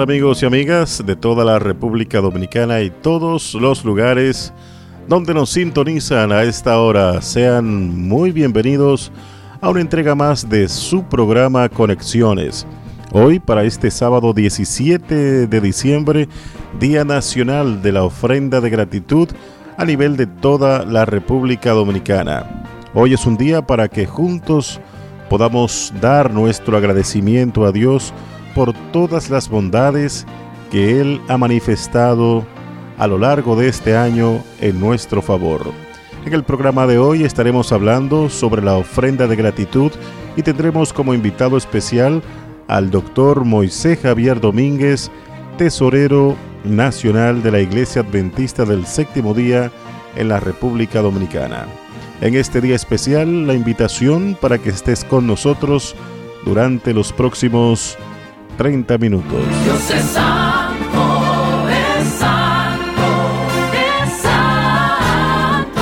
amigos y amigas de toda la República Dominicana y todos los lugares donde nos sintonizan a esta hora? Sean muy bienvenidos a una entrega más de su programa Conexiones. Hoy para este sábado 17 de diciembre, Día Nacional de la Ofrenda de Gratitud a nivel de toda la República Dominicana. Hoy es un día para que juntos podamos dar nuestro agradecimiento a Dios por todas las bondades que Él ha manifestado a lo largo de este año en nuestro favor. En el programa de hoy estaremos hablando sobre la ofrenda de gratitud y tendremos como invitado especial al doctor Moisés Javier Domínguez, tesorero nacional de la Iglesia Adventista del Séptimo Día en la República Dominicana. En este día especial, la invitación para que estés con nosotros durante los próximos 30 minutos. Dios es santo, es santo, es santo.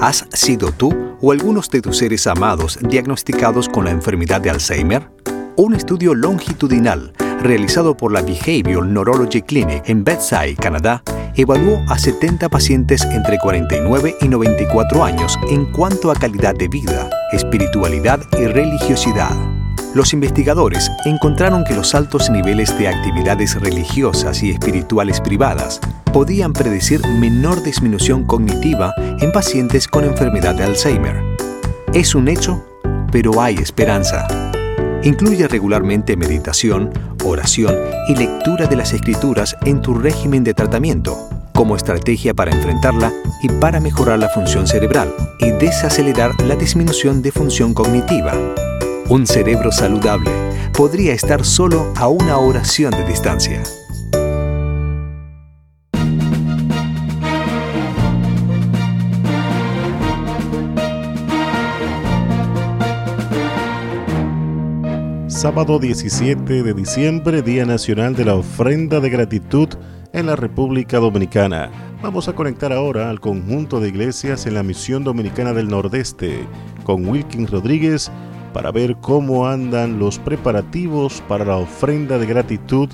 ¿Has sido tú o algunos de tus seres amados diagnosticados con la enfermedad de Alzheimer? Un estudio longitudinal realizado por la Behavioral Neurology Clinic en Bedside, Canadá, evaluó a 70 pacientes entre 49 y 94 años en cuanto a calidad de vida, espiritualidad y religiosidad. Los investigadores encontraron que los altos niveles de actividades religiosas y espirituales privadas podían predecir menor disminución cognitiva en pacientes con enfermedad de Alzheimer. Es un hecho, pero hay esperanza. Incluye regularmente meditación, oración y lectura de las escrituras en tu régimen de tratamiento, como estrategia para enfrentarla y para mejorar la función cerebral y desacelerar la disminución de función cognitiva. Un cerebro saludable podría estar solo a una oración de distancia. Sábado 17 de diciembre, Día Nacional de la Ofrenda de Gratitud en la República Dominicana. Vamos a conectar ahora al conjunto de iglesias en la Misión Dominicana del Nordeste con Wilkin Rodríguez para ver cómo andan los preparativos para la ofrenda de gratitud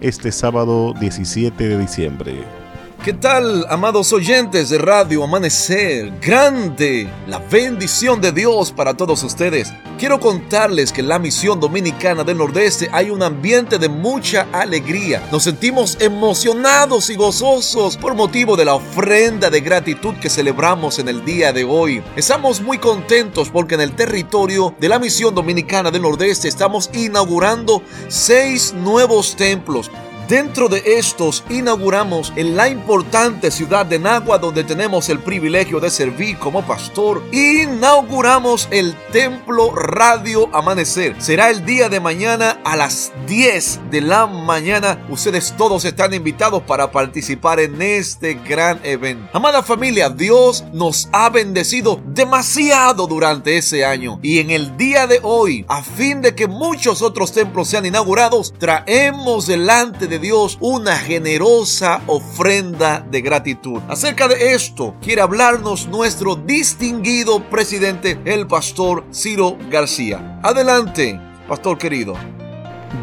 este sábado 17 de diciembre. ¿Qué tal, amados oyentes de Radio Amanecer? Grande la bendición de Dios para todos ustedes. Quiero contarles que en la misión dominicana del Nordeste hay un ambiente de mucha alegría. Nos sentimos emocionados y gozosos por motivo de la ofrenda de gratitud que celebramos en el día de hoy. Estamos muy contentos porque en el territorio de la misión dominicana del Nordeste estamos inaugurando seis nuevos templos Dentro de estos inauguramos en la importante ciudad de Nagua donde tenemos el privilegio de servir como pastor. Inauguramos el Templo Radio Amanecer. Será el día de mañana a las 10 de la mañana. Ustedes todos están invitados para participar en este gran evento. Amada familia, Dios nos ha bendecido demasiado durante ese año. Y en el día de hoy, a fin de que muchos otros templos sean inaugurados, traemos delante de Dios una generosa ofrenda de gratitud. Acerca de esto quiere hablarnos nuestro distinguido presidente, el pastor Ciro García. Adelante, pastor querido.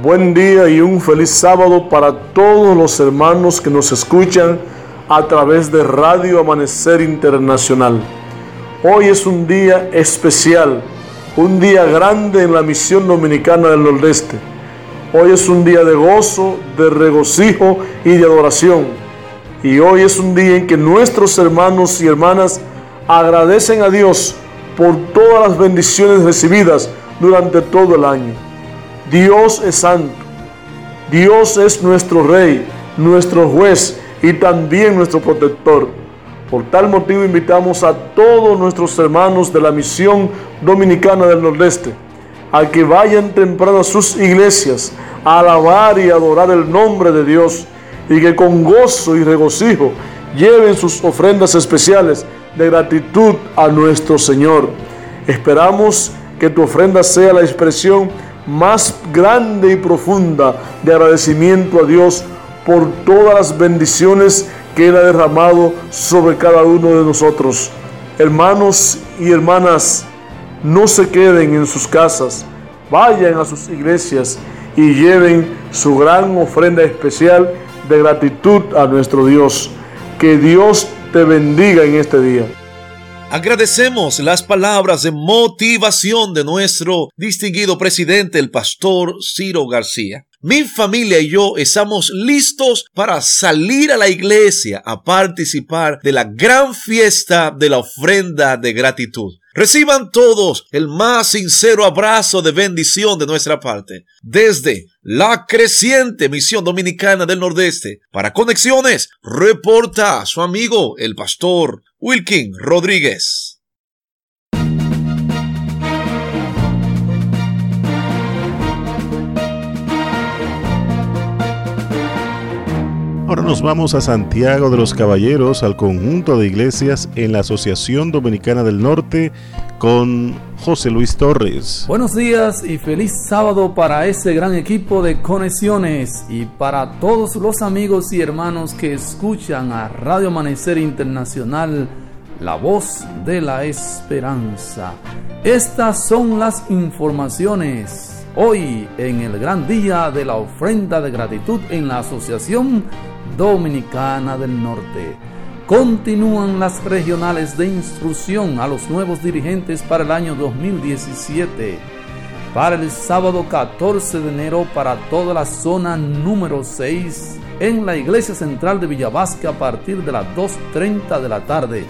Buen día y un feliz sábado para todos los hermanos que nos escuchan a través de Radio Amanecer Internacional. Hoy es un día especial, un día grande en la misión dominicana del Nordeste Hoy es un día de gozo, de regocijo y de adoración. Y hoy es un día en que nuestros hermanos y hermanas agradecen a Dios por todas las bendiciones recibidas durante todo el año. Dios es santo. Dios es nuestro rey, nuestro juez y también nuestro protector. Por tal motivo invitamos a todos nuestros hermanos de la misión dominicana del Nordeste a que vayan temprano a sus iglesias a alabar y adorar el nombre de Dios y que con gozo y regocijo lleven sus ofrendas especiales de gratitud a nuestro Señor. Esperamos que tu ofrenda sea la expresión más grande y profunda de agradecimiento a Dios por todas las bendiciones que Él ha derramado sobre cada uno de nosotros. Hermanos y hermanas, no se queden en sus casas, vayan a sus iglesias y lleven su gran ofrenda especial de gratitud a nuestro Dios. Que Dios te bendiga en este día. Agradecemos las palabras de motivación de nuestro distinguido presidente, el pastor Ciro García. Mi familia y yo estamos listos para salir a la iglesia a participar de la gran fiesta de la ofrenda de gratitud. Reciban todos el más sincero abrazo de bendición de nuestra parte. Desde la creciente misión dominicana del Nordeste, para conexiones, reporta su amigo el pastor Wilkin Rodríguez. Ahora nos vamos a Santiago de los Caballeros, al conjunto de iglesias en la Asociación Dominicana del Norte, con José Luis Torres. Buenos días y feliz sábado para ese gran equipo de conexiones y para todos los amigos y hermanos que escuchan a Radio Amanecer Internacional, la voz de la esperanza. Estas son las informaciones hoy en el gran día de la ofrenda de gratitud en la Asociación Dominicana del Norte. Continúan las regionales de instrucción a los nuevos dirigentes para el año 2017. Para el sábado 14 de enero para toda la zona número 6 en la iglesia central de Villavasque a partir de las 2.30 de la tarde.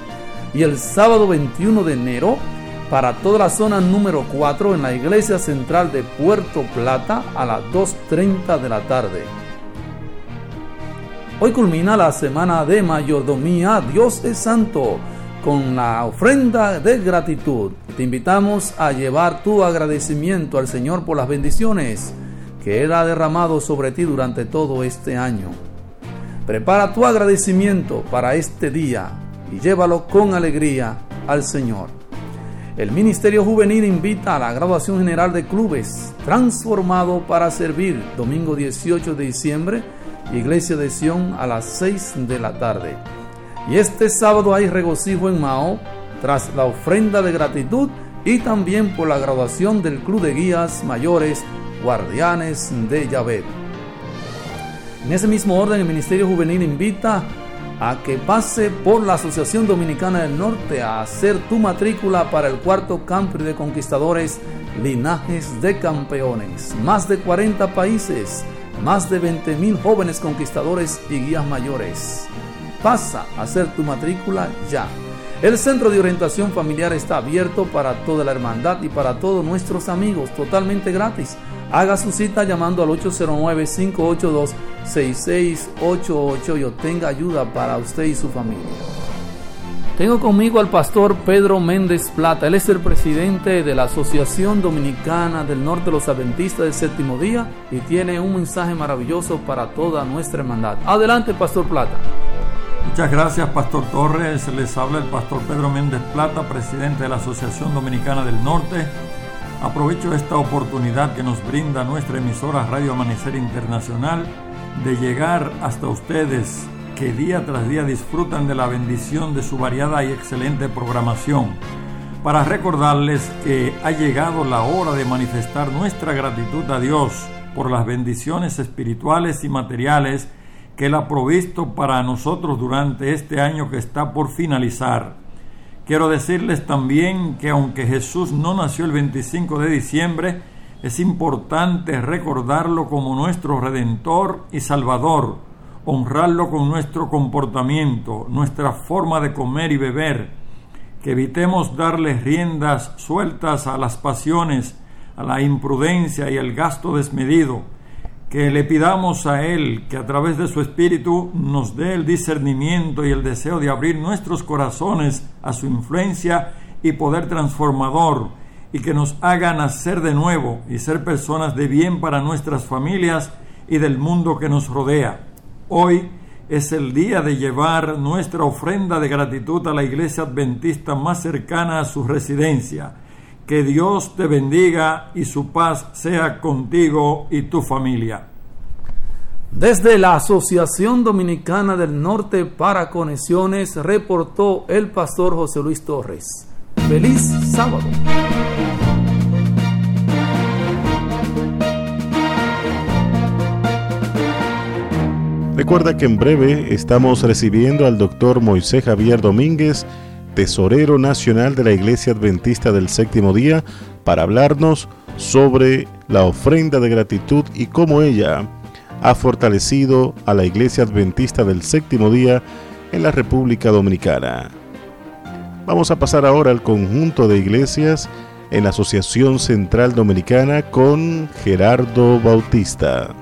Y el sábado 21 de enero para toda la zona número 4 en la iglesia central de Puerto Plata a las 2.30 de la tarde. Hoy culmina la semana de mayordomía Dios es Santo con la ofrenda de gratitud. Te invitamos a llevar tu agradecimiento al Señor por las bendiciones que Él ha derramado sobre ti durante todo este año. Prepara tu agradecimiento para este día y llévalo con alegría al Señor. El Ministerio Juvenil invita a la graduación general de clubes transformado para servir domingo 18 de diciembre Iglesia de Sion a las 6 de la tarde. Y este sábado hay regocijo en Mao tras la ofrenda de gratitud y también por la graduación del Club de Guías Mayores Guardianes de Yahvé. En ese mismo orden, el Ministerio Juvenil invita a que pase por la Asociación Dominicana del Norte a hacer tu matrícula para el cuarto Campri de Conquistadores Linajes de Campeones. Más de 40 países más de 20.000 jóvenes conquistadores y guías mayores. Pasa a hacer tu matrícula ya. El centro de orientación familiar está abierto para toda la hermandad y para todos nuestros amigos, totalmente gratis. Haga su cita llamando al 809-582-6688 y obtenga ayuda para usted y su familia. Tengo conmigo al pastor Pedro Méndez Plata. Él es el presidente de la Asociación Dominicana del Norte de los Adventistas del Séptimo Día y tiene un mensaje maravilloso para toda nuestra hermandad. Adelante, pastor Plata. Muchas gracias, Pastor Torres. Les habla el Pastor Pedro Méndez Plata, presidente de la Asociación Dominicana del Norte. Aprovecho esta oportunidad que nos brinda nuestra emisora Radio Amanecer Internacional de llegar hasta ustedes que día tras día disfrutan de la bendición de su variada y excelente programación, para recordarles que ha llegado la hora de manifestar nuestra gratitud a Dios por las bendiciones espirituales y materiales que Él ha provisto para nosotros durante este año que está por finalizar. Quiero decirles también que aunque Jesús no nació el 25 de diciembre, es importante recordarlo como nuestro Redentor y Salvador, honrarlo con nuestro comportamiento, nuestra forma de comer y beber, que evitemos darle riendas sueltas a las pasiones, a la imprudencia y al gasto desmedido, que le pidamos a Él que a través de su Espíritu nos dé el discernimiento y el deseo de abrir nuestros corazones a su influencia y poder transformador, y que nos haga nacer de nuevo y ser personas de bien para nuestras familias y del mundo que nos rodea. Hoy es el día de llevar nuestra ofrenda de gratitud a la iglesia adventista más cercana a su residencia. Que Dios te bendiga y su paz sea contigo y tu familia. Desde la Asociación Dominicana del Norte para Conexiones reportó el pastor José Luis Torres. Feliz sábado. Recuerda que en breve estamos recibiendo al doctor Moisés Javier Domínguez, tesorero nacional de la Iglesia Adventista del Séptimo Día, para hablarnos sobre la ofrenda de gratitud y cómo ella ha fortalecido a la Iglesia Adventista del Séptimo Día en la República Dominicana. Vamos a pasar ahora al conjunto de iglesias en la Asociación Central Dominicana con Gerardo Bautista.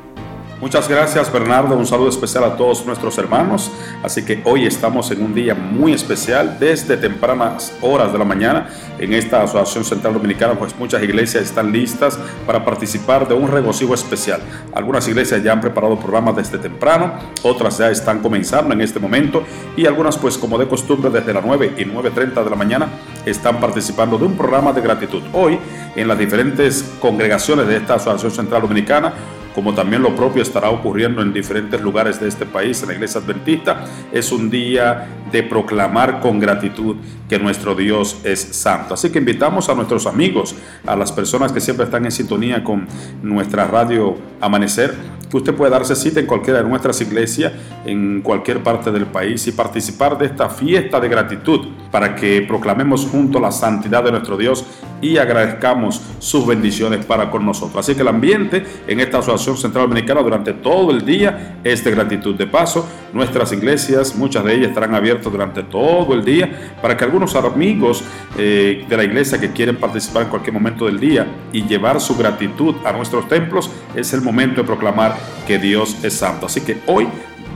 Muchas gracias Bernardo, un saludo especial a todos nuestros hermanos. Así que hoy estamos en un día muy especial desde tempranas horas de la mañana en esta Asociación Central Dominicana, pues muchas iglesias están listas para participar de un regocijo especial. Algunas iglesias ya han preparado programas desde temprano, otras ya están comenzando en este momento y algunas pues como de costumbre desde las 9 y 9.30 de la mañana están participando de un programa de gratitud. Hoy en las diferentes congregaciones de esta Asociación Central Dominicana como también lo propio estará ocurriendo en diferentes lugares de este país, en la iglesia adventista, es un día de proclamar con gratitud que nuestro Dios es santo. Así que invitamos a nuestros amigos, a las personas que siempre están en sintonía con nuestra radio Amanecer, que usted puede darse cita en cualquiera de nuestras iglesias, en cualquier parte del país y participar de esta fiesta de gratitud para que proclamemos junto la santidad de nuestro Dios y agradezcamos sus bendiciones para con nosotros. Así que el ambiente en esta Asociación Central Dominicana durante todo el día es de gratitud. De paso, nuestras iglesias, muchas de ellas estarán abiertas durante todo el día para que algunos amigos eh, de la iglesia que quieren participar en cualquier momento del día y llevar su gratitud a nuestros templos, es el momento de proclamar que Dios es santo. Así que hoy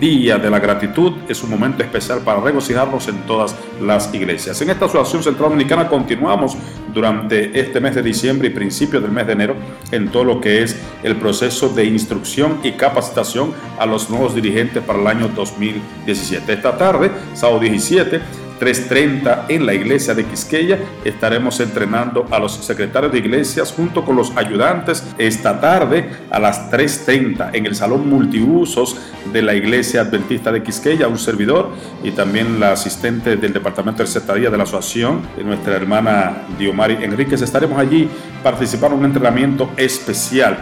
Día de la Gratitud es un momento especial para regocijarnos en todas las iglesias. En esta Asociación Central Dominicana continuamos durante este mes de diciembre y principios del mes de enero en todo lo que es el proceso de instrucción y capacitación a los nuevos dirigentes para el año 2017. Esta tarde, sábado 17, 3.30 en la iglesia de Quisqueya. Estaremos entrenando a los secretarios de iglesias junto con los ayudantes esta tarde a las 3.30 en el salón multiusos de la iglesia adventista de Quisqueya, un servidor y también la asistente del departamento de secretaría de la asociación, nuestra hermana Enríquez. Estaremos allí participando en un entrenamiento especial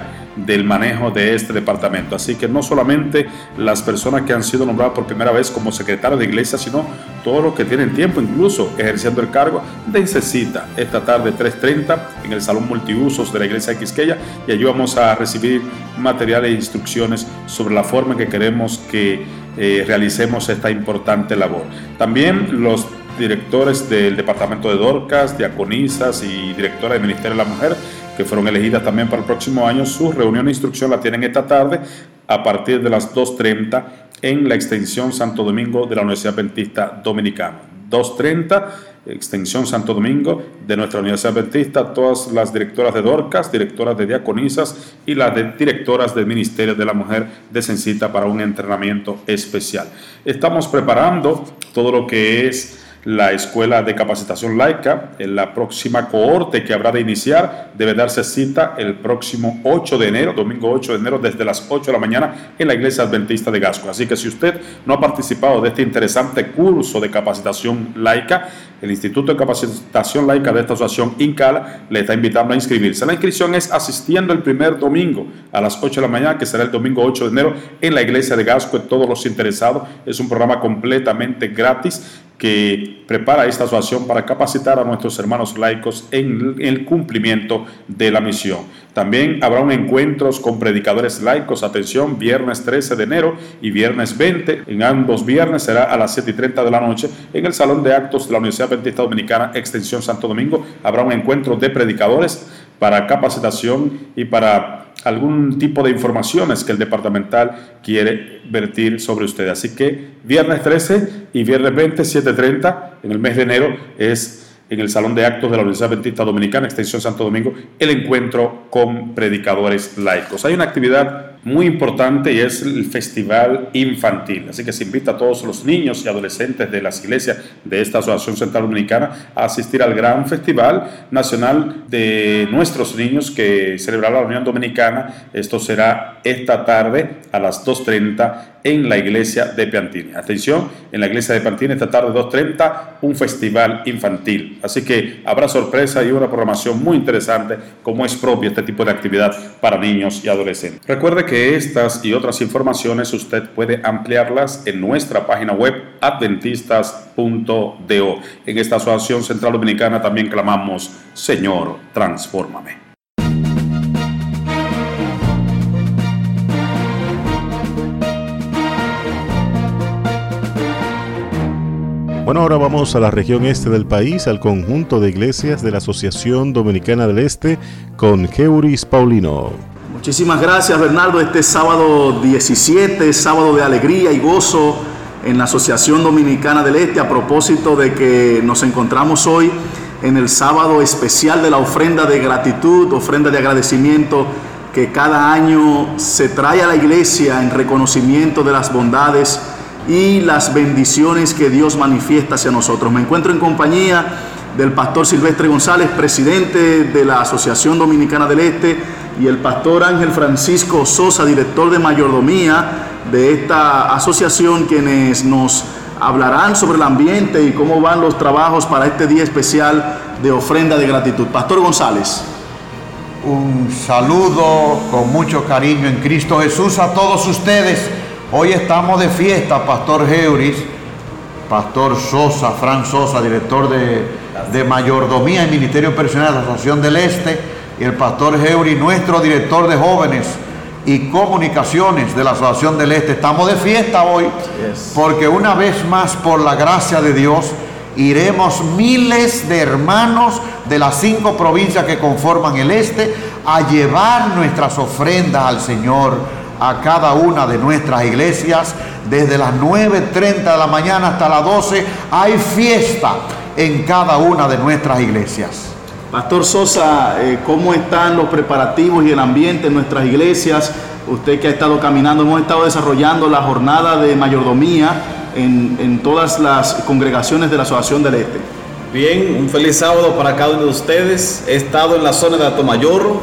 del manejo de este departamento. Así que no solamente las personas que han sido nombradas por primera vez como secretario de iglesia, sino todos los que tienen tiempo, incluso ejerciendo el cargo, dense cita esta tarde 3.30 en el Salón Multiusos de la Iglesia de Quisqueya y allí vamos a recibir materiales e instrucciones sobre la forma en que queremos que eh, realicemos esta importante labor. También los directores del Departamento de Dorcas, diaconisas y directora del Ministerio de la Mujer que fueron elegidas también para el próximo año, su reunión de instrucción la tienen esta tarde a partir de las 2.30 en la extensión Santo Domingo de la Universidad Adventista Dominicana. 2.30, extensión Santo Domingo de nuestra Universidad Adventista, todas las directoras de Dorcas, directoras de Diaconisas y las directoras del Ministerio de la Mujer de Sencita para un entrenamiento especial. Estamos preparando todo lo que es la Escuela de Capacitación Laica. En la próxima cohorte que habrá de iniciar debe darse cita el próximo 8 de enero, domingo 8 de enero, desde las 8 de la mañana en la Iglesia Adventista de Gasco. Así que si usted no ha participado de este interesante curso de capacitación laica, el Instituto de Capacitación Laica de esta asociación INCALA le está invitando a inscribirse. La inscripción es asistiendo el primer domingo a las 8 de la mañana, que será el domingo 8 de enero, en la iglesia de Gasco. Todos los interesados. Es un programa completamente gratis que prepara esta asociación para capacitar a nuestros hermanos laicos en el cumplimiento de la misión. También habrá un encuentro con predicadores laicos, atención, viernes 13 de enero y viernes 20. En ambos viernes será a las 7 y 30 de la noche en el Salón de Actos de la Universidad Adventista Dominicana, Extensión Santo Domingo. Habrá un encuentro de predicadores para capacitación y para algún tipo de informaciones que el departamental quiere vertir sobre usted. Así que viernes 13 y viernes 20, 7.30 en el mes de enero es en el Salón de Actos de la Universidad Adventista Dominicana, Extensión Santo Domingo, el encuentro con predicadores laicos. Hay una actividad muy importante y es el festival infantil. Así que se invita a todos los niños y adolescentes de las iglesias de esta Asociación Central Dominicana a asistir al gran festival nacional de nuestros niños que celebrará la Unión Dominicana. Esto será esta tarde a las 2.30 en la iglesia de Piantini. Atención, en la iglesia de Piantini esta tarde 2.30 un festival infantil. Así que habrá sorpresa y una programación muy interesante como es propio este tipo de actividad para niños y adolescentes. Recuerde que estas y otras informaciones usted puede ampliarlas en nuestra página web adventistas.do. En esta Asociación Central Dominicana también clamamos, Señor, transfórmame. Bueno, ahora vamos a la región este del país, al conjunto de iglesias de la Asociación Dominicana del Este, con Geuris Paulino. Muchísimas gracias Bernardo, este sábado 17, sábado de alegría y gozo en la Asociación Dominicana del Este, a propósito de que nos encontramos hoy en el sábado especial de la ofrenda de gratitud, ofrenda de agradecimiento que cada año se trae a la iglesia en reconocimiento de las bondades y las bendiciones que Dios manifiesta hacia nosotros. Me encuentro en compañía del pastor Silvestre González, presidente de la Asociación Dominicana del Este, y el pastor Ángel Francisco Sosa, director de mayordomía de esta asociación, quienes nos hablarán sobre el ambiente y cómo van los trabajos para este día especial de ofrenda de gratitud. Pastor González. Un saludo con mucho cariño en Cristo Jesús a todos ustedes Hoy estamos de fiesta, Pastor Geuris, Pastor Sosa, Fran Sosa, director de, mayordomía y ministerio personal de la Asociación del Este, y el Pastor Geuris, nuestro director de jóvenes y comunicaciones de la Asociación del Este. Estamos de fiesta hoy porque una vez más, por la gracia de Dios, iremos miles de hermanos de las cinco provincias que conforman el Este a llevar nuestras ofrendas al Señor a cada una de nuestras iglesias. Desde las 9.30 de la mañana hasta las 12 hay fiesta en cada una de nuestras iglesias. Pastor Sosa, eh, ¿cómo están los preparativos y el ambiente en nuestras iglesias? Usted que ha estado caminando, hemos estado desarrollando la jornada de mayordomía en, en todas las congregaciones de la Asociación del Este. Bien, un feliz sábado para cada uno de ustedes. He estado en la zona de Atomayorro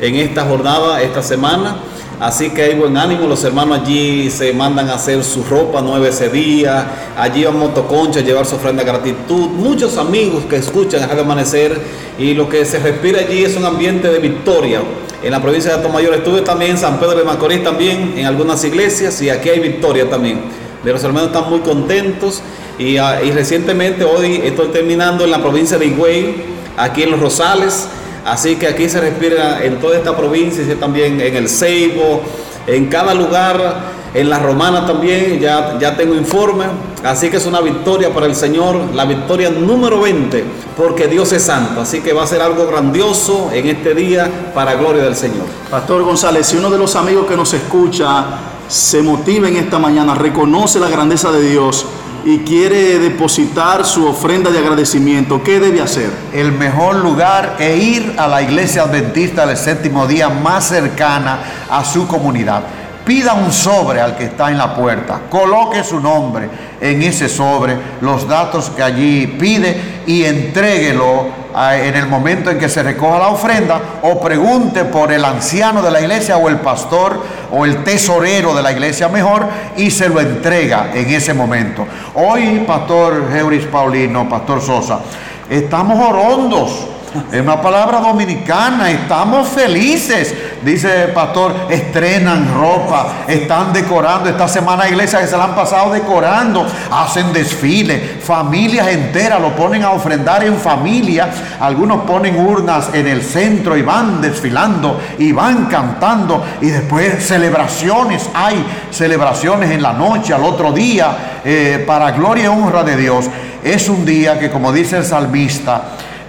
en esta jornada, esta semana. Así que hay buen ánimo, los hermanos allí se mandan a hacer su ropa nueve ese día, allí a Motoconcha a llevar su ofrenda de gratitud, muchos amigos que escuchan a Amanecer. Y lo que se respira allí es un ambiente de victoria. En la provincia de Atomayor estuve también en San Pedro de Macorís también, en algunas iglesias y aquí hay victoria también. De los hermanos están muy contentos. Y, ah, recientemente hoy estoy terminando en la provincia de Higüey, aquí en Los Rosales Así que aquí se respira en toda esta provincia también en el Ceibo, en cada lugar, en la Romana también, ya, ya tengo informe. Así que es una victoria para el Señor, la victoria número 20, porque Dios es santo. Así que va a ser algo grandioso en este día para gloria del Señor. Pastor González, si uno de los amigos que nos escucha se motiva en esta mañana, reconoce la grandeza de Dios, y quiere depositar su ofrenda de agradecimiento, ¿qué debe hacer? El mejor lugar es ir a la iglesia adventista del séptimo día más cercana a su comunidad. Pida un sobre al que está en la puerta, coloque su nombre en ese sobre, los datos que allí pide y entréguelo en el momento en que se recoja la ofrenda o pregunte por el anciano de la iglesia o el pastor o el tesorero de la iglesia mejor y se lo entrega en ese momento. Hoy, Pastor Heuris Paulino, Pastor Sosa, estamos orondos es una palabra dominicana, estamos felices. Dice el pastor, estrenan ropa, están decorando. Esta semana hay iglesias que se la han pasado decorando, hacen desfile, familias enteras lo ponen a ofrendar en familia. Algunos ponen urnas en el centro y van desfilando y van cantando. Y después celebraciones, hay celebraciones en la noche, al otro día, eh, para gloria y honra de Dios. Es un día que, como dice el salmista,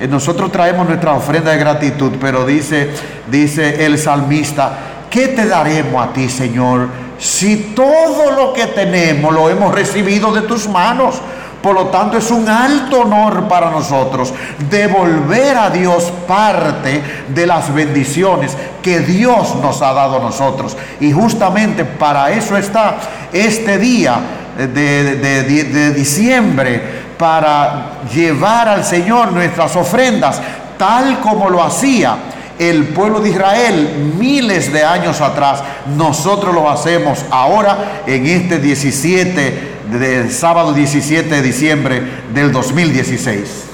nosotros traemos nuestra ofrenda de gratitud, pero dice, dice el salmista, ¿qué te daremos a ti, Señor, si todo lo que tenemos lo hemos recibido de tus manos? Por lo tanto, es un alto honor para nosotros devolver a Dios parte de las bendiciones que Dios nos ha dado a nosotros. Y justamente para eso está este día de diciembre, para llevar al Señor nuestras ofrendas, tal como lo hacía el pueblo de Israel miles de años atrás. Nosotros lo hacemos ahora en este 17, de sábado 17 de diciembre del 2016.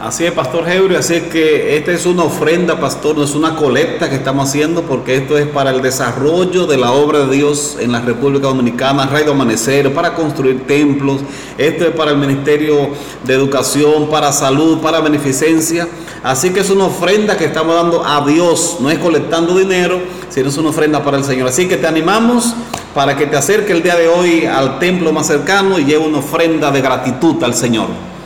Así es, Pastor Heuri, así es que esta es una ofrenda, Pastor, no es una colecta que estamos haciendo porque esto es para el desarrollo de la obra de Dios en la República Dominicana, Radio Amanecer, para construir templos, esto es para el Ministerio de Educación, para salud, para beneficencia, así que es una ofrenda que estamos dando a Dios, no es colectando dinero, sino es una ofrenda para el Señor. Así que te animamos para que te acerque el día de hoy al templo más cercano y lleve una ofrenda de gratitud al Señor.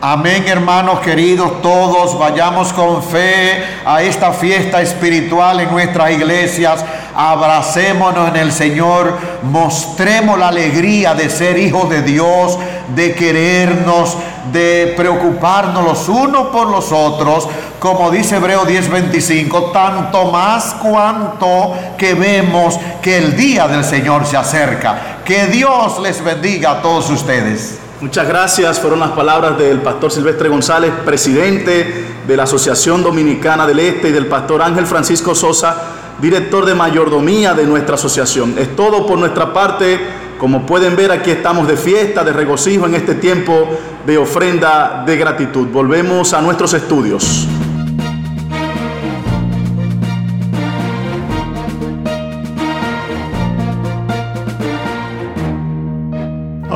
Amén, hermanos queridos, todos vayamos con fe a esta fiesta espiritual en nuestras iglesias. Abracémonos en el Señor, mostremos la alegría de ser hijos de Dios, de querernos, de preocuparnos los unos por los otros, como dice Hebreo 10:25, tanto más cuanto que vemos que el día del Señor se acerca. Que Dios les bendiga a todos ustedes. Muchas gracias, fueron las palabras del pastor Silvestre González, presidente de la Asociación Dominicana del Este, y del pastor Ángel Francisco Sosa, director de mayordomía de nuestra asociación. Es todo por nuestra parte. Como pueden ver, aquí estamos de fiesta, de regocijo en este tiempo de ofrenda de gratitud. Volvemos a nuestros estudios.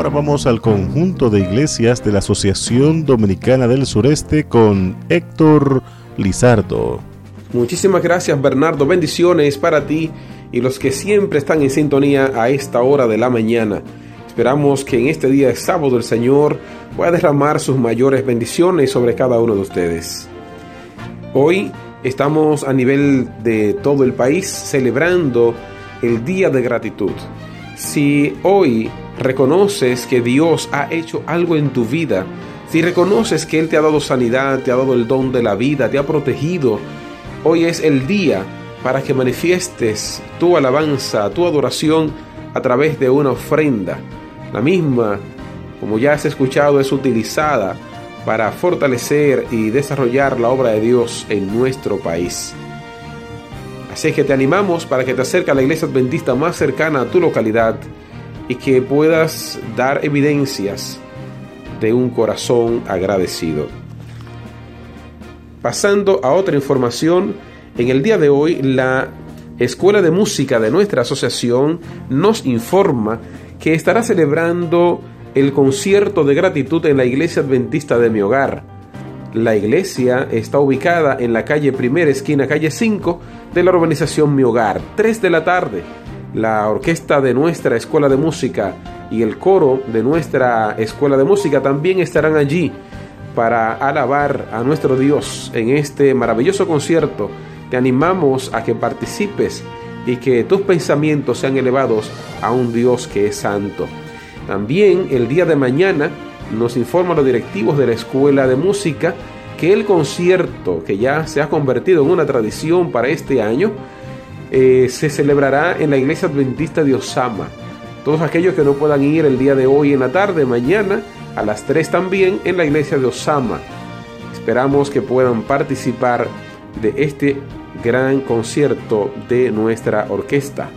Ahora vamos al conjunto de iglesias de la Asociación Dominicana del Sureste con Héctor Lizardo. Muchísimas gracias Bernardo, bendiciones para ti y los que siempre están en sintonía a esta hora de la mañana. Esperamos que en este día de sábado el Señor pueda derramar sus mayores bendiciones sobre cada uno de ustedes. Hoy estamos a nivel de todo el país celebrando el Día de Gratitud. Si hoy reconoces que Dios ha hecho algo en tu vida, si reconoces que Él te ha dado sanidad, te ha dado el don de la vida, te ha protegido, hoy es el día para que manifiestes tu alabanza, tu adoración a través de una ofrenda. La misma, como ya has escuchado, es utilizada para fortalecer y desarrollar la obra de Dios en nuestro país. Así que te animamos para que te acerques a la iglesia adventista más cercana a tu localidad y que puedas dar evidencias de un corazón agradecido. Pasando a otra información, en el día de hoy la Escuela de Música de nuestra asociación nos informa que estará celebrando el concierto de gratitud en la iglesia adventista de mi hogar. La iglesia está ubicada en la calle Primera Esquina, calle 5 de la urbanización Mi Hogar, 3 de la tarde. La orquesta de nuestra escuela de música y el coro de nuestra escuela de música también estarán allí para alabar a nuestro Dios en este maravilloso concierto. Te animamos a que participes y que tus pensamientos sean elevados a un Dios que es santo. También el día de mañana nos informan los directivos de la Escuela de Música que el concierto, que ya se ha convertido en una tradición para este año, eh, se celebrará en la iglesia adventista de Osama. Todos aquellos que no puedan ir el día de hoy en la tarde, mañana a las 3 también en la iglesia de Osama. Esperamos que puedan participar de este gran concierto de nuestra orquesta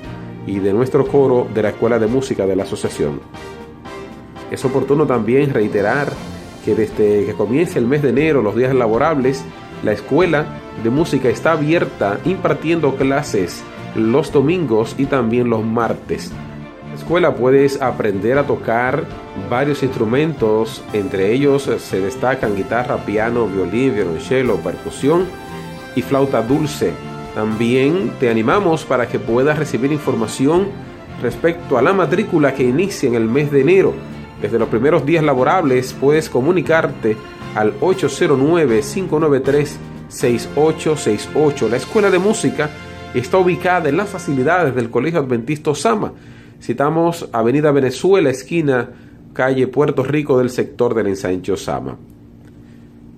y de nuestro coro de la Escuela de Música de la Asociación. Es oportuno también reiterar que desde que comience el mes de enero, los días laborables, la Escuela de Música está abierta impartiendo clases los domingos y también los martes. En la escuela puedes aprender a tocar varios instrumentos, entre ellos se destacan guitarra, piano, violín, violonchelo, percusión y flauta dulce. También te animamos para que puedas recibir información respecto a la matrícula que inicia en el mes de enero. Desde los primeros días laborables puedes comunicarte al 809-593-6868. La Escuela de Música está ubicada en las facilidades del Colegio Adventista Osama. Citamos Avenida Venezuela, esquina calle Puerto Rico del sector del ensanche Sama.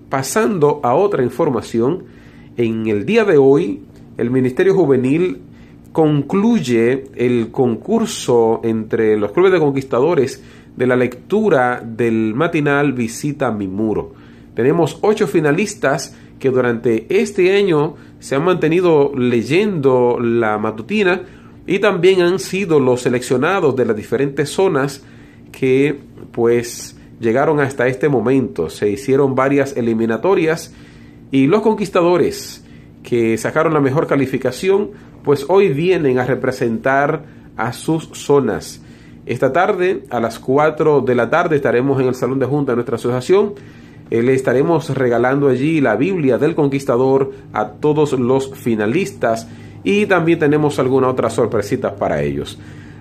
Pasando a otra información, en el día de hoy el Ministerio Juvenil concluye el concurso entre los clubes de conquistadores de la lectura del matinal Visita mi muro. Tenemos ocho finalistas que durante este año se han mantenido leyendo la matutina y también han sido los seleccionados de las diferentes zonas que pues llegaron hasta este momento. Se hicieron varias eliminatorias y los conquistadores que sacaron la mejor calificación pues hoy vienen a representar a sus zonas. Esta tarde, a las 4 de la tarde, estaremos en el Salón de Junta de nuestra asociación. Eh, Le estaremos regalando allí la Biblia del Conquistador a todos los finalistas y también tenemos algunas otras sorpresitas para ellos.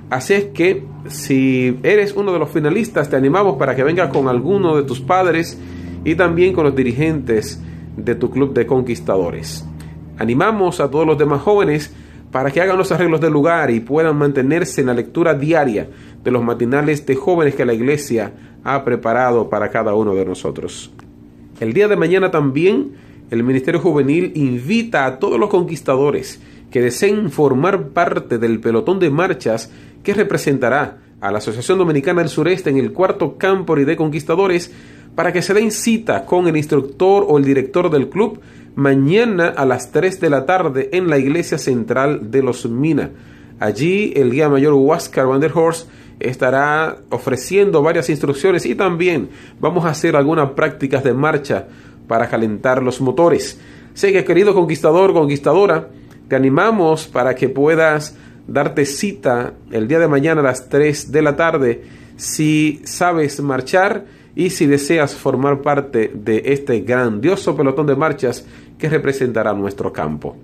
Así es que si eres uno de los finalistas, te animamos para que vengas con alguno de tus padres y también con los dirigentes de tu club de conquistadores. Animamos a todos los demás jóvenes para que hagan los arreglos del lugar y puedan mantenerse en la lectura diaria de los matinales de jóvenes que la iglesia ha preparado para cada uno de nosotros. El día de mañana también el Ministerio Juvenil invita a todos los conquistadores que deseen formar parte del pelotón de marchas que representará a la Asociación Dominicana del Sureste en el cuarto campo de conquistadores para que se den cita con el instructor o el director del club mañana a las 3 de la tarde en la iglesia central de los Mina. Allí el guía mayor Huáscar Van der Horst estará ofreciendo varias instrucciones y también vamos a hacer algunas prácticas de marcha para calentar los motores. Sé que querido conquistador, conquistadora, te animamos para que puedas darte cita el día de mañana a las 3 de la tarde si sabes marchar y si deseas formar parte de este grandioso pelotón de marchas que representará nuestro campo.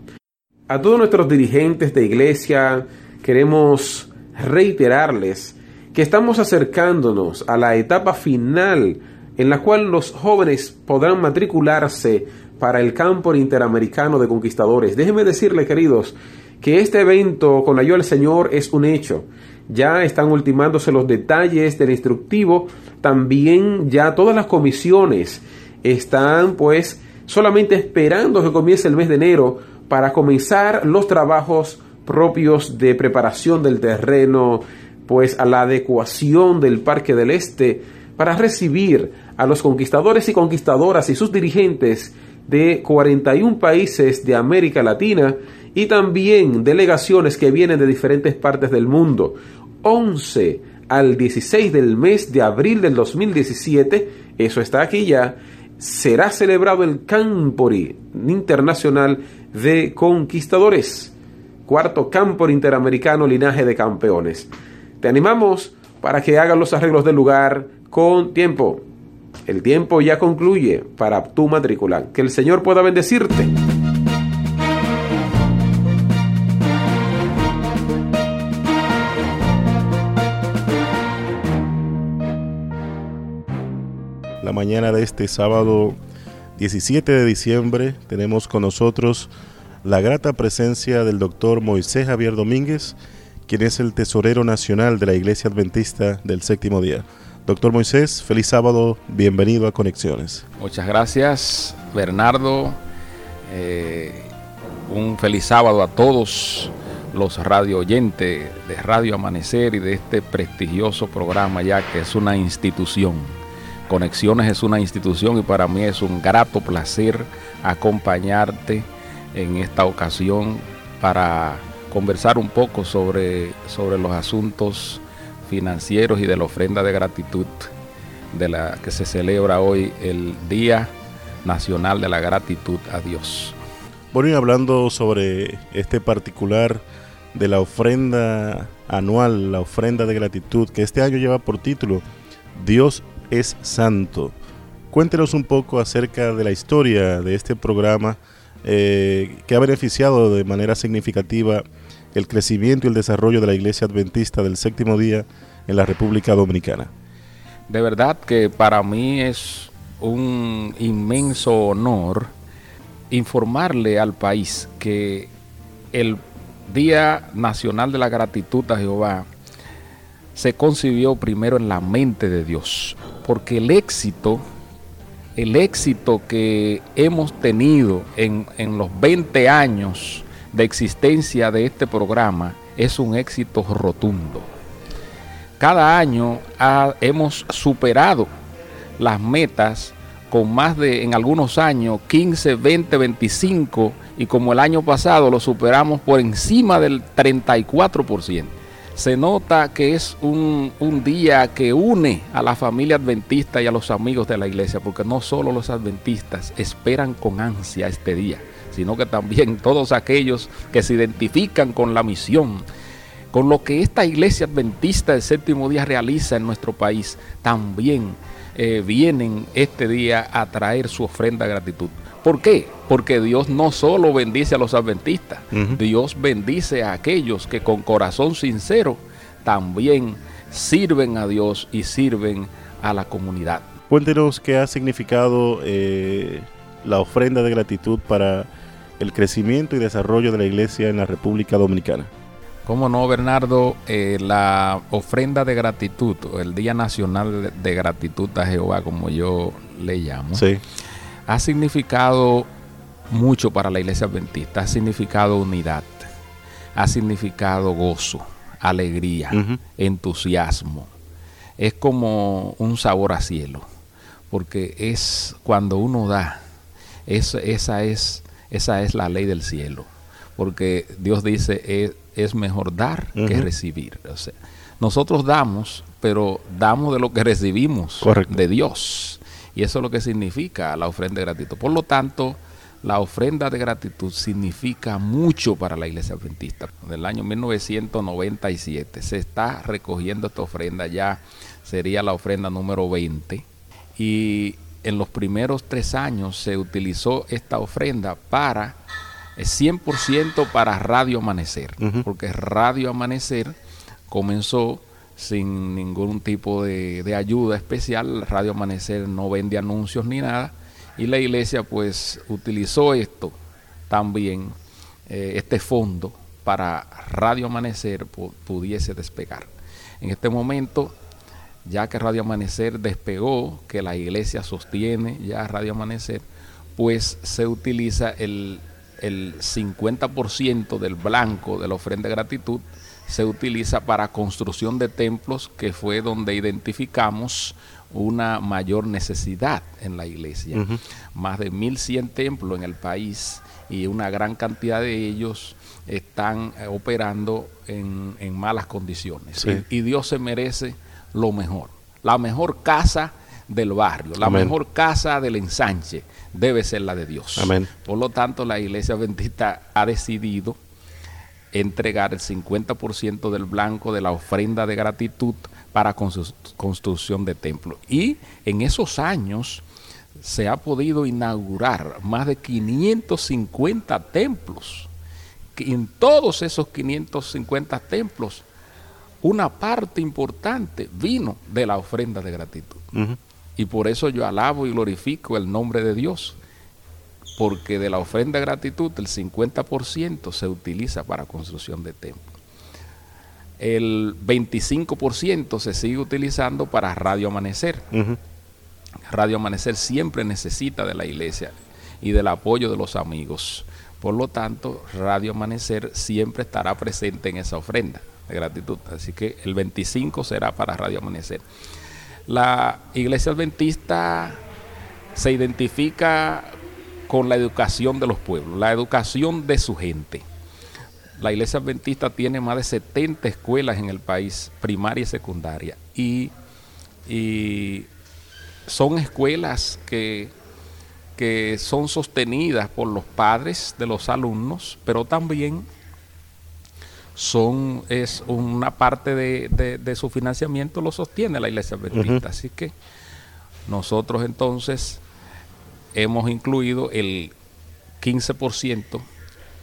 A todos nuestros dirigentes de iglesia queremos reiterarles que estamos acercándonos a la etapa final en la cual los jóvenes podrán matricularse para el campo interamericano de conquistadores. Déjenme decirle, queridos, que este evento con la ayuda del Señor es un hecho. Ya están ultimándose los detalles del instructivo. También ya todas las comisiones están pues solamente esperando que comience el mes de enero para comenzar los trabajos propios de preparación del terreno, pues a la adecuación del Parque del Este para recibir a los conquistadores y conquistadoras y sus dirigentes de 41 países de América Latina y también delegaciones que vienen de diferentes partes del mundo. 11 al 16 del mes de abril del 2017, eso está aquí ya, será celebrado el Campori Internacional de Conquistadores, cuarto Campori Interamericano Linaje de Campeones. Te animamos para que hagan los arreglos del lugar con tiempo. El tiempo ya concluye para tu matrícula. Que el Señor pueda bendecirte. La mañana de este sábado 17 de diciembre tenemos con nosotros la grata presencia del doctor Moisés Javier Domínguez, quien es el tesorero nacional de la Iglesia Adventista del Séptimo Día. Doctor Moisés, feliz sábado, bienvenido a Conexiones. Muchas gracias, Bernardo. Eh, un feliz sábado a todos los radio oyentes de Radio Amanecer y de este prestigioso programa ya que es una institución. Conexiones es una institución y para mí es un grato placer acompañarte en esta ocasión para conversar un poco sobre, sobre los asuntos financieros y de la ofrenda de gratitud de la que se celebra hoy el Día Nacional de la Gratitud a Dios. Bueno, y hablando sobre este particular de la ofrenda anual, la ofrenda de gratitud, que este año lleva por título Dios es Santo. Cuéntenos un poco acerca de la historia de este programa eh, que ha beneficiado de manera significativa el crecimiento y el desarrollo de la Iglesia Adventista del Séptimo Día en la República Dominicana. De verdad que para mí es un inmenso honor informarle al país que el Día Nacional de la Gratitud a Jehová se concibió primero en la mente de Dios, porque el éxito, el éxito que hemos tenido en, en los 20 años de existencia de este programa es un éxito rotundo. Cada año ha- hemos superado las metas con más de, en algunos años, 15, 20, 25, y como el año pasado lo superamos por encima del 34%. Se nota que es un, un día que une a la familia adventista y a los amigos de la iglesia, porque no solo los adventistas esperan con ansia este día, sino que también todos aquellos que se identifican con la misión, con lo que esta iglesia adventista del séptimo día realiza en nuestro país, también eh, vienen este día a traer su ofrenda de gratitud. ¿Por qué? Porque Dios no solo bendice a los adventistas. Dios bendice a aquellos que con corazón sincero también sirven a Dios y sirven a la comunidad. Cuéntenos qué ha significado eh, la ofrenda de gratitud para el crecimiento y desarrollo de la iglesia en la República Dominicana. ¿Cómo no, Bernardo? Eh, la ofrenda de gratitud, el Día Nacional de- Gratitud a Jehová, como yo le llamo, Sí. ha significado mucho para la iglesia adventista. Ha significado unidad, ha significado gozo, alegría, entusiasmo. Es como un sabor a cielo, porque es cuando uno da, es- esa, es, esa es la ley del cielo, porque Dios dice es, es mejor dar que recibir. O sea, nosotros damos, pero damos de lo que recibimos Correcto. de Dios. Y eso es lo que significa la ofrenda de gratitud. Por lo tanto, la ofrenda de gratitud significa mucho para la iglesia adventista. Del año 1997 se está recogiendo esta ofrenda, ya sería la ofrenda número 20. Y en los primeros tres años se utilizó esta ofrenda para eh, 100% para Radio Amanecer, porque Radio Amanecer comenzó sin ningún tipo de, de ayuda especial. Radio Amanecer no vende anuncios ni nada. Y la iglesia pues utilizó esto también, eh, este fondo, para Radio Amanecer pu- pudiese despegar. En este momento, ya que Radio Amanecer despegó, que la iglesia sostiene ya Radio Amanecer, pues se utiliza el, el 50% del blanco de la ofrenda de gratitud, se utiliza para construcción de templos, que fue donde identificamos una mayor necesidad en la iglesia. Más de 1.100 templos en el país y una gran cantidad de ellos están operando en, en malas condiciones. Sí. Y, y Dios se merece lo mejor. La mejor casa del barrio, la Amén. mejor casa del ensanche debe ser la de Dios. Amén. Por lo tanto, la iglesia adventista ha decidido entregar el 50% del blanco de la ofrenda de gratitud para constru- construcción de templos. Y en esos años se ha podido inaugurar más de 550 templos. Que en todos esos 550 templos, una parte importante vino de la ofrenda de gratitud. Y por eso yo alabo y glorifico el nombre de Dios, porque de la ofrenda de gratitud el 50% se utiliza para construcción de templos. El 25% se sigue utilizando para Radio Amanecer. Radio Amanecer siempre necesita de la iglesia y del apoyo de los amigos. Por lo tanto, Radio Amanecer siempre estará presente en esa ofrenda de gratitud. Así que el 25 será para Radio Amanecer. La iglesia adventista se identifica con la educación de los pueblos, la educación de su gente. La iglesia adventista tiene más de 70 escuelas en el país, primaria y secundaria, y, y son escuelas que, que son sostenidas por los padres de los alumnos, pero también son es una parte de, de- de su financiamiento lo sostiene la iglesia adventista. Así que nosotros entonces hemos incluido el 15%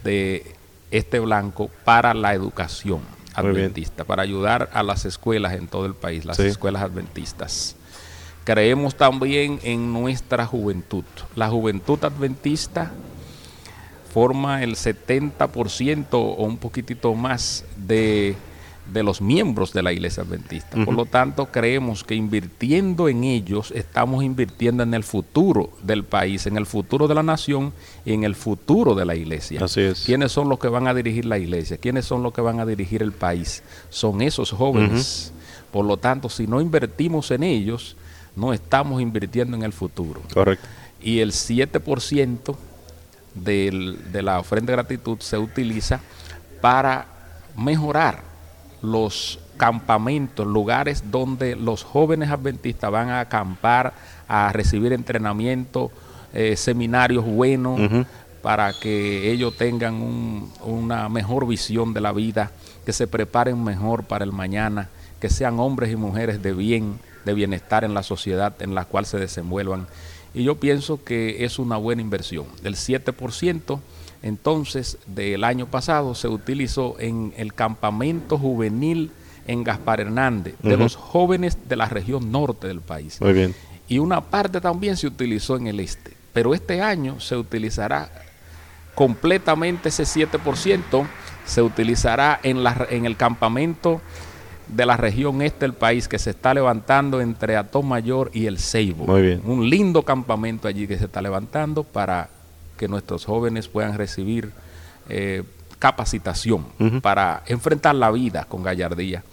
de este blanco para la educación adventista, para ayudar a las escuelas en todo el país, las Sí. escuelas adventistas. Creemos también en nuestra juventud. La juventud adventista forma el 70% o un poquitito más de, de los miembros de la iglesia adventista. Por lo tanto, creemos que invirtiendo en ellos, estamos invirtiendo en el futuro del país, en el futuro de la nación y en el futuro de la iglesia. Así es. ¿Quiénes son los que van a dirigir la iglesia? ¿Quiénes son los que van a dirigir el país? Son esos jóvenes. Por lo tanto, si no invertimos en ellos, no estamos invirtiendo en el futuro. Correcto. Y el 7% del- de la ofrenda de gratitud se utiliza para mejorar los campamentos, lugares donde los jóvenes adventistas van a acampar, a recibir entrenamiento, eh, seminarios buenos, para que ellos tengan un- una mejor visión de la vida, que se preparen mejor para el mañana, que sean hombres y mujeres de bien, de bienestar en la sociedad en la cual se desenvuelvan. Y yo pienso que es una buena inversión. El 7% entonces del año pasado se utilizó en el campamento juvenil en Gaspar Hernández, de los jóvenes de la región norte del país Muy bien. y una parte también se utilizó en el este. Pero este año se utilizará completamente ese 7%, se utilizará en, la, en el campamento de la región este del país que se está levantando entre Atón Mayor y el Ceibo. Muy bien. Un lindo campamento allí que se está levantando para que nuestros jóvenes puedan recibir eh, capacitación para enfrentar la vida con gallardía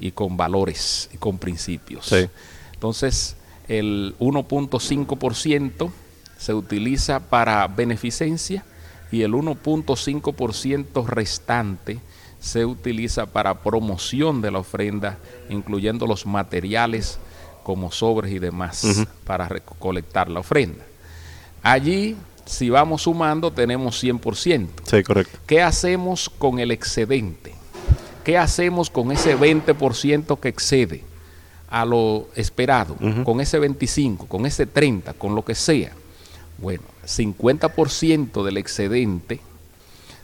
y con valores y con principios. Sí. Entonces, el 1.5% se utiliza para beneficencia y el 1.5% restante se utiliza para promoción de la ofrenda, incluyendo los materiales como sobres y demás para recolectar la ofrenda. Allí, si vamos sumando, tenemos 100%. Sí, correcto. ¿Qué hacemos con el excedente? ¿Qué hacemos con ese 20% que excede a lo esperado? Con ese 25, con ese 30, con lo que sea. Bueno, 50% del excedente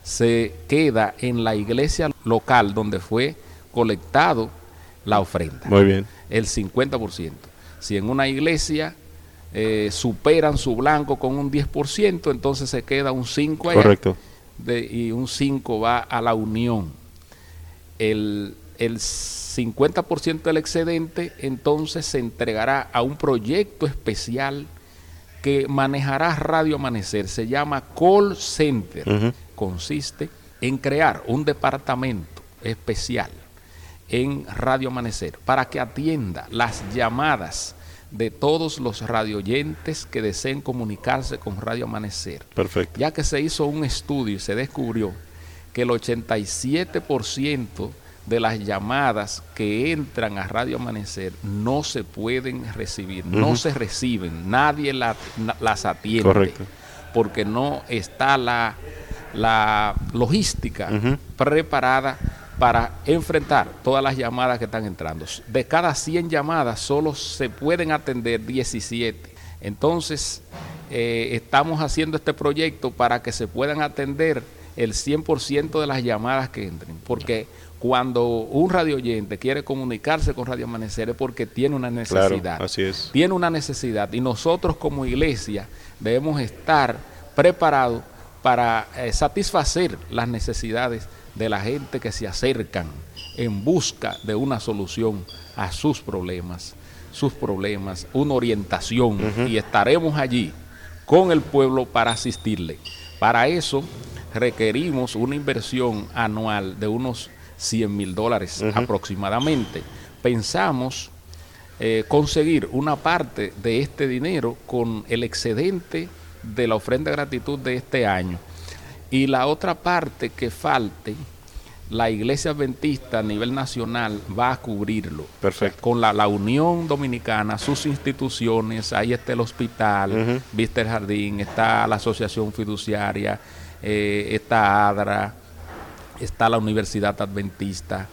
se queda en la iglesia local donde fue colectado la ofrenda. Muy bien. El 50%. Si en una iglesia eh, superan su blanco con un 10%, entonces se queda un 5 allá Correcto. de- y un 5 va a la unión. El, el 50% del excedente entonces se entregará a un proyecto especial que manejará Radio Amanecer. Se llama Call Center. Consiste en crear un departamento especial en Radio Amanecer para que atienda las llamadas de todos los radioyentes que deseen comunicarse con Radio Amanecer Perfecto. ya que se hizo un estudio y se descubrió que el 87% de las llamadas que entran a Radio Amanecer no se pueden recibir, no se reciben, nadie la- na- las atiende. Correcto. Porque no está la, la logística preparada para enfrentar todas las llamadas que están entrando. De cada 100 llamadas solo se pueden atender 17. Entonces, eh, estamos haciendo este proyecto para que se puedan atender el 100% de las llamadas que entren. Porque cuando un radio oyente quiere comunicarse con Radio Amanecer es porque tiene una necesidad Claro, así es. tiene una necesidad y nosotros como iglesia debemos estar preparados para eh, satisfacer las necesidades de la gente que se acercan en busca de una solución a sus problemas, sus problemas, una orientación y estaremos allí con el pueblo para asistirle. Para eso requerimos una inversión anual de unos 100 mil dólares aproximadamente. Pensamos eh, conseguir una parte de este dinero con el excedente de la ofrenda de gratitud de este año y la otra parte que falte la iglesia adventista a nivel nacional va a cubrirlo Perfecto. con la, la Unión Dominicana, sus instituciones, ahí está el hospital, vista el jardín, está la asociación fiduciaria, eh, está ADRA, está la Universidad Adventista,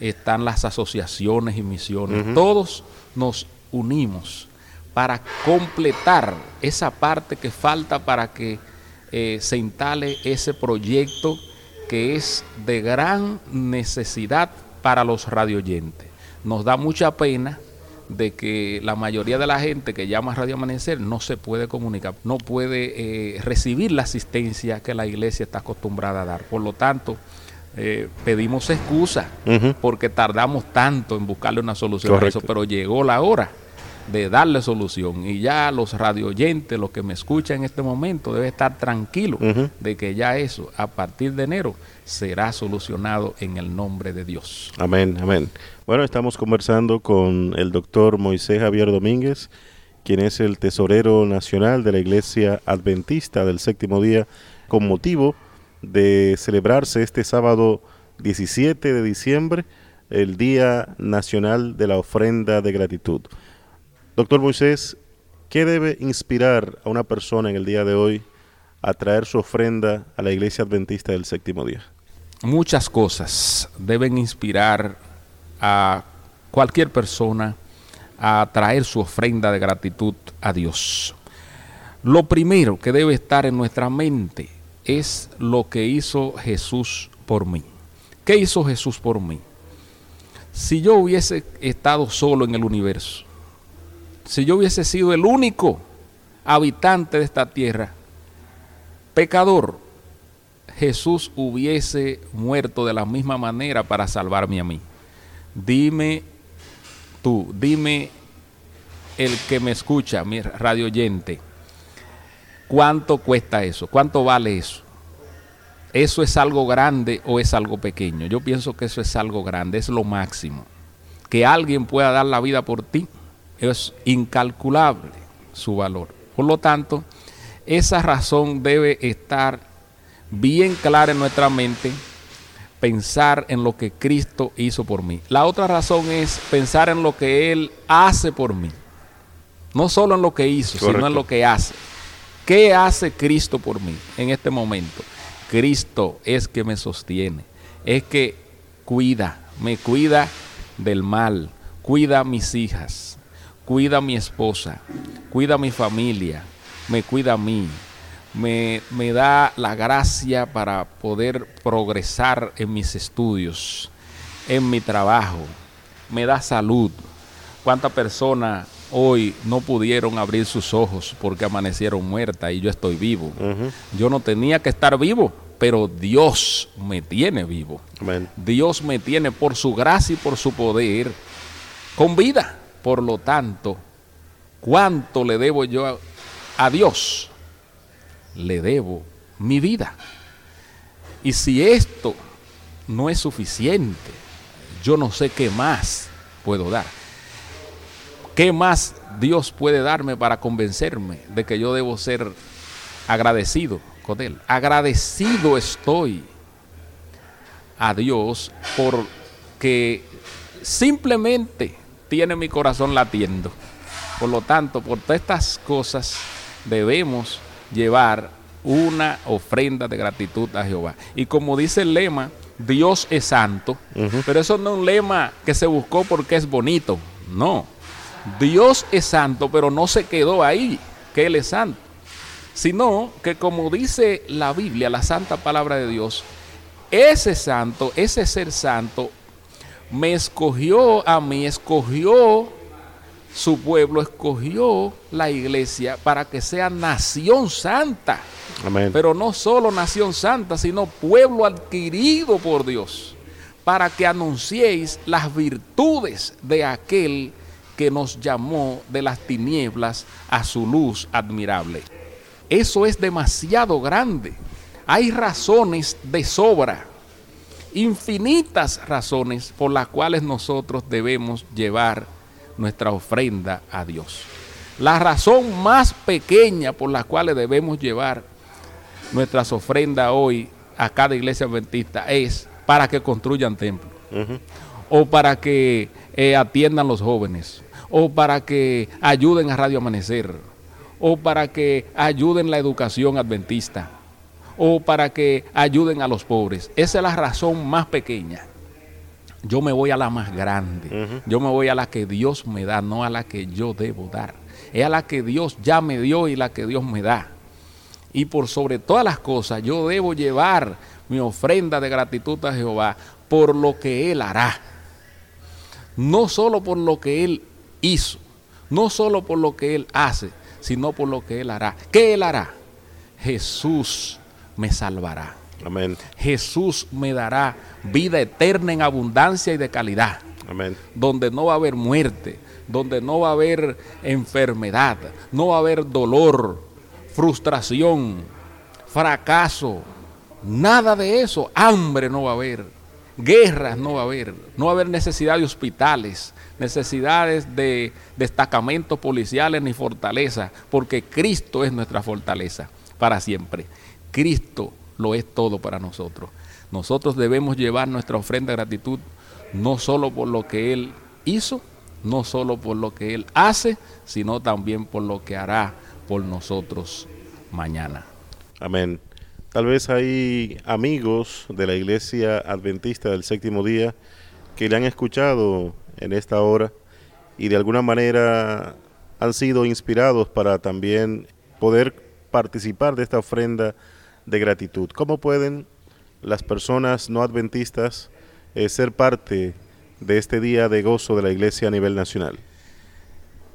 están las asociaciones y misiones. Todos nos unimos para completar esa parte que falta para que eh, se instale ese proyecto que es de gran necesidad para los radioyentes. Nos da mucha pena de que la mayoría de la gente que llama a Radio Amanecer no se puede comunicar, no puede eh, recibir la asistencia que la iglesia está acostumbrada a dar. Por lo tanto, eh, pedimos excusa porque tardamos tanto en buscarle una solución a Correcto. eso, pero llegó la hora de darle solución y ya los radio oyentes, los que me escuchan en este momento, deben estar tranquilos de que ya eso a partir de enero será solucionado en el nombre de Dios. Amén, amén. Bueno, estamos conversando con el doctor Moisés Javier Domínguez, quien es el tesorero nacional de la Iglesia Adventista del Séptimo Día, con motivo de celebrarse este sábado 17 de diciembre, el Día Nacional de la Ofrenda de Gratitud. Doctor Moisés, ¿qué debe inspirar a una persona en el día de hoy a traer su ofrenda a la Iglesia Adventista del Séptimo Día? Muchas cosas deben inspirar a cualquier persona a traer su ofrenda de gratitud a Dios. Lo primero que debe estar en nuestra mente es lo que hizo Jesús por mí. ¿Qué hizo Jesús por mí? Si yo hubiese estado solo en el universo, si yo hubiese sido el único habitante de esta tierra, pecador, Jesús hubiese muerto de la misma manera para salvarme a mí. Dime tú, dime el que me escucha, mi radio oyente, ¿cuánto cuesta eso? ¿Cuánto vale eso? ¿Eso es algo grande o es algo pequeño? Yo pienso que eso es algo grande, es lo máximo. Que alguien pueda dar la vida por ti es incalculable su valor. Por lo tanto, esa razón debe estar bien clara en nuestra mente, pensar en lo que Cristo hizo por mí. La otra razón es pensar en lo que Él hace por mí. No solo en lo que hizo, sino en lo que hace. ¿Qué hace Cristo por mí en este momento? Cristo es que me sostiene, es que cuida, me cuida del mal, cuida a mis hijas, cuida a mi esposa, cuida a mi familia, me cuida a mí, me, me da la gracia para poder progresar en mis estudios, en mi trabajo, me da salud. ¿Cuántas personas hoy no pudieron abrir sus ojos porque amanecieron muertas y yo estoy vivo? Yo no tenía que estar vivo, pero Dios me tiene vivo. Amén. Dios me tiene por su gracia y por su poder con vida. Por lo tanto, ¿cuánto le debo yo a, Dios? Le debo mi vida. Y si esto no es suficiente, yo no sé qué más puedo dar. ¿Qué más Dios puede darme para convencerme de que yo debo ser agradecido con Él? Agradecido estoy a Dios porque simplemente tiene mi corazón latiendo. Por lo tanto, por todas estas cosas debemos llevar una ofrenda de gratitud a Jehová. Y como dice el lema, Dios es santo, pero eso no es un lema que se buscó porque es bonito, no. Dios es santo, pero no se quedó ahí, que Él es santo, sino que como dice la Biblia, la santa palabra de Dios, ese santo, ese ser santo, me escogió a mí, escogió su pueblo, escogió la iglesia para que sea nación santa. Amén. Pero no solo nación santa, sino pueblo adquirido por Dios, para que anunciéis las virtudes de aquel que nos llamó de las tinieblas a su luz admirable. Eso es demasiado grande. Hay razones de sobra, infinitas razones por las cuales nosotros debemos llevar nuestra ofrenda a Dios. La razón más pequeña por la cual debemos llevar nuestras ofrendas hoy a cada iglesia adventista es para que construyan templos o para que eh, atiendan los jóvenes o para que ayuden a Radio Amanecer o para que ayuden la educación adventista o para que ayuden a los pobres. Esa es la razón más pequeña. Yo me voy a la más grande. Yo me voy a la que Dios me da, no a la que yo debo dar. Es a la que Dios ya me dio y la que Dios me da. Y por sobre todas las cosas, yo debo llevar mi ofrenda de gratitud a Jehová por lo que Él hará. No solo por lo que Él hizo, no solo por lo que Él hace, sino por lo que Él hará. ¿Qué Él hará? Jesús me salvará. Amén. Jesús me dará vida eterna en abundancia y de calidad. Amén. Donde no va a haber muerte, donde no va a haber enfermedad, no va a haber dolor, frustración, fracaso, nada de eso. Hambre no va a haber, guerras no va a haber, no va a haber necesidad de hospitales, necesidades de destacamentos policiales ni fortaleza, porque Cristo es nuestra fortaleza para siempre. Cristo lo es todo para nosotros. Nosotros debemos llevar nuestra ofrenda de gratitud no solo por lo que Él hizo, no solo por lo que Él hace, sino también por lo que hará por nosotros mañana. Amén. Tal vez hay amigos de la iglesia adventista del séptimo día que le han escuchado en esta hora y de alguna manera han sido inspirados para también poder participar de esta ofrenda de gratitud. ¿Cómo pueden las personas no adventistas eh, ser parte de este día de gozo de la iglesia a nivel nacional?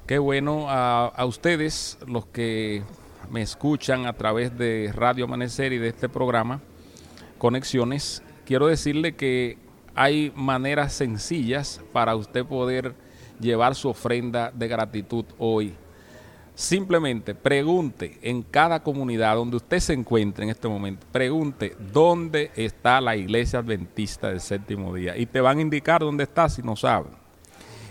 Qué bueno a, a ustedes, los que me escuchan a través de Radio Amanecer y de este programa, Conexiones. Quiero decirle que hay maneras sencillas para usted poder llevar su ofrenda de gratitud hoy. Simplemente pregunte en cada comunidad donde usted se encuentre en este momento, pregunte dónde está la iglesia adventista del séptimo día y te van a indicar dónde está si no saben.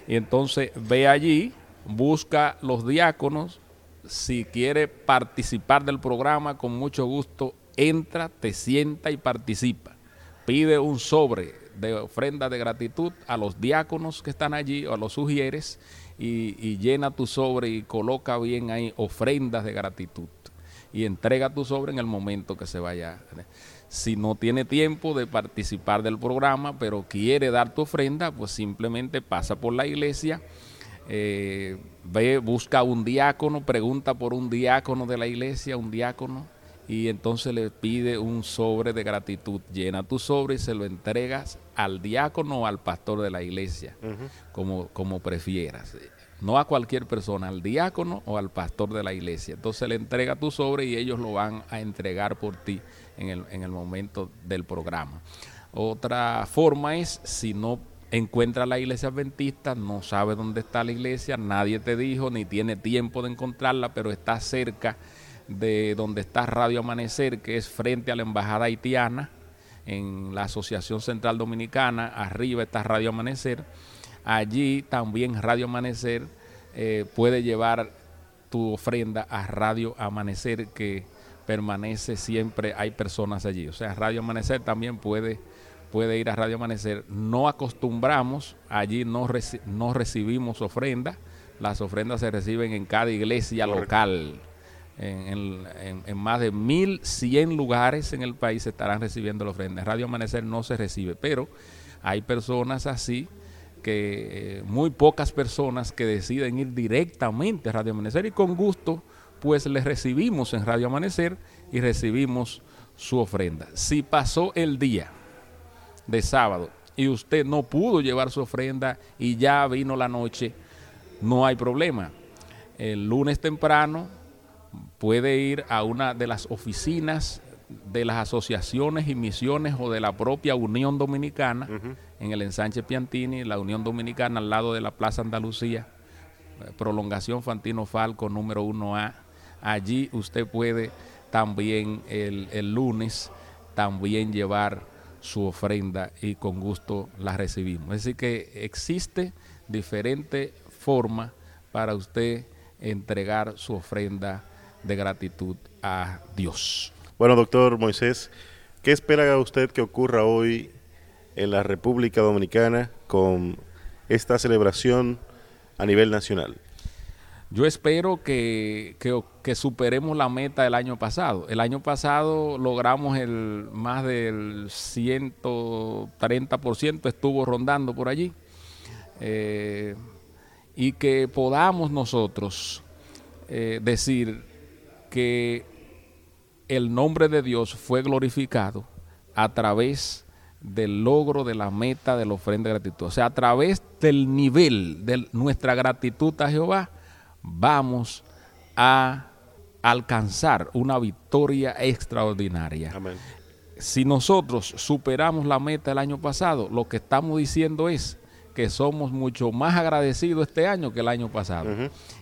Y entonces ve allí, busca los diáconos, si quiere participar del programa, con mucho gusto entra, te sienta y participa. Pide un sobre de ofrenda de gratitud a los diáconos que están allí o a los sugieres y, y llena tu sobre y coloca bien ahí ofrendas de gratitud y entrega tu sobre en el momento que se vaya. Si no tiene tiempo de participar del programa, pero quiere dar tu ofrenda, pues simplemente pasa por la iglesia, eh, ve, busca un diácono, pregunta por un diácono de la iglesia, un diácono, y entonces le pide un sobre de gratitud. Llena tu sobre y se lo entregas al diácono o al pastor de la iglesia, como, como prefieras. No a cualquier persona, al diácono o al pastor de la iglesia. Entonces le entrega tu sobre y ellos lo van a entregar por ti en el, en el momento del programa. Otra forma es, si no encuentra la iglesia adventista, no sabe dónde está la iglesia, nadie te dijo, ni tiene tiempo de encontrarla, pero está cerca de donde está Radio Amanecer, que es frente a la Embajada Haitiana, en la Asociación Central Dominicana, arriba está Radio Amanecer. Allí también Radio Amanecer eh, puede llevar tu ofrenda a Radio Amanecer, que permanece siempre, hay personas allí. O sea, Radio Amanecer también puede, puede ir a Radio Amanecer. No acostumbramos, allí no, reci no recibimos ofrenda. Las ofrendas se reciben en cada iglesia local en, más de 1.100 lugares en el país estarán recibiendo la ofrenda. En Radio Amanecer no se recibe, pero hay personas así que eh, muy pocas personas que deciden ir directamente a Radio Amanecer y con gusto pues les recibimos en Radio Amanecer y recibimos su ofrenda. Si pasó el día de sábado y usted no pudo llevar su ofrenda y ya vino la noche, no hay problema. El lunes temprano puede ir a una de las oficinas de las asociaciones y misiones o de la propia Unión Dominicana uh -huh. en el ensanche Piantini, la Unión Dominicana al lado de la Plaza Andalucía, eh, prolongación Fantino Falco número 1A. Allí usted puede también el, el lunes también llevar su ofrenda y con gusto la recibimos. Es decir que existe diferente forma para usted entregar su ofrenda de gratitud a Dios. Bueno, doctor Moisés, ¿qué espera usted que ocurra hoy en la República Dominicana con esta celebración a nivel nacional? Yo espero que, que, que, superemos la meta del año pasado. El año pasado logramos el más del 130%, estuvo rondando por allí. Eh, y que podamos nosotros eh, decir que el nombre de Dios fue glorificado a través del logro de la meta de la ofrenda de gratitud. O sea, a través del nivel de nuestra gratitud a Jehová, vamos a alcanzar una victoria extraordinaria. Amén. si nosotros superamos la meta del año pasado, lo que estamos diciendo es que somos mucho más agradecidos este año que el año pasado.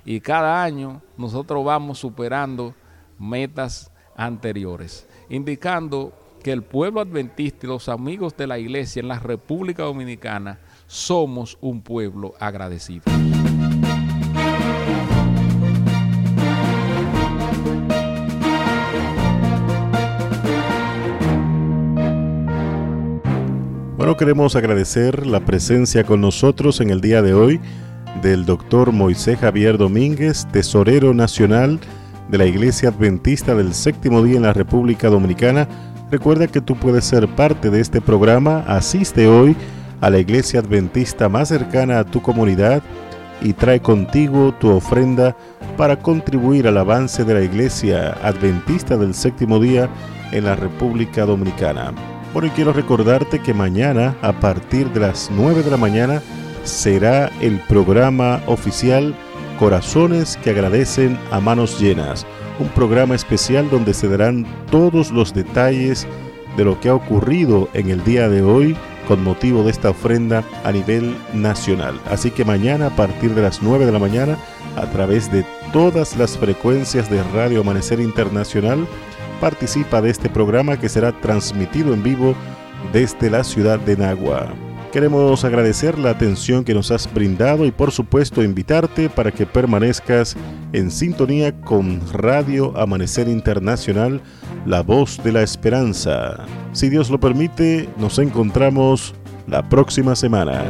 Y cada año nosotros vamos superando metas anteriores, indicando que el pueblo adventista y los amigos de la iglesia en la República Dominicana somos un pueblo agradecido. Bueno, queremos agradecer la presencia con nosotros en el día de hoy del doctor Moisés Javier Domínguez, tesorero nacional de la Iglesia Adventista del Séptimo Día en la República Dominicana. Recuerda que tú puedes ser parte de este programa. Asiste hoy a la Iglesia Adventista más cercana a tu comunidad y trae contigo tu ofrenda para contribuir al avance de la Iglesia Adventista del Séptimo Día en la República Dominicana. Bueno, y quiero recordarte que mañana, a partir de las 9 de la mañana, será el programa oficial Corazones que agradecen a manos llenas. Un programa especial donde se darán todos los detalles de lo que ha ocurrido en el día de hoy con motivo de esta ofrenda a nivel nacional. Así que mañana a partir de las 9 de la mañana, a través de todas las frecuencias de Radio Amanecer Internacional, participa de este programa que será transmitido en vivo desde la ciudad de Nagua. Queremos agradecer la atención que nos has brindado y por supuesto invitarte para que permanezcas en sintonía con Radio Amanecer Internacional, la voz de la esperanza. Si Dios lo permite, nos encontramos la próxima semana.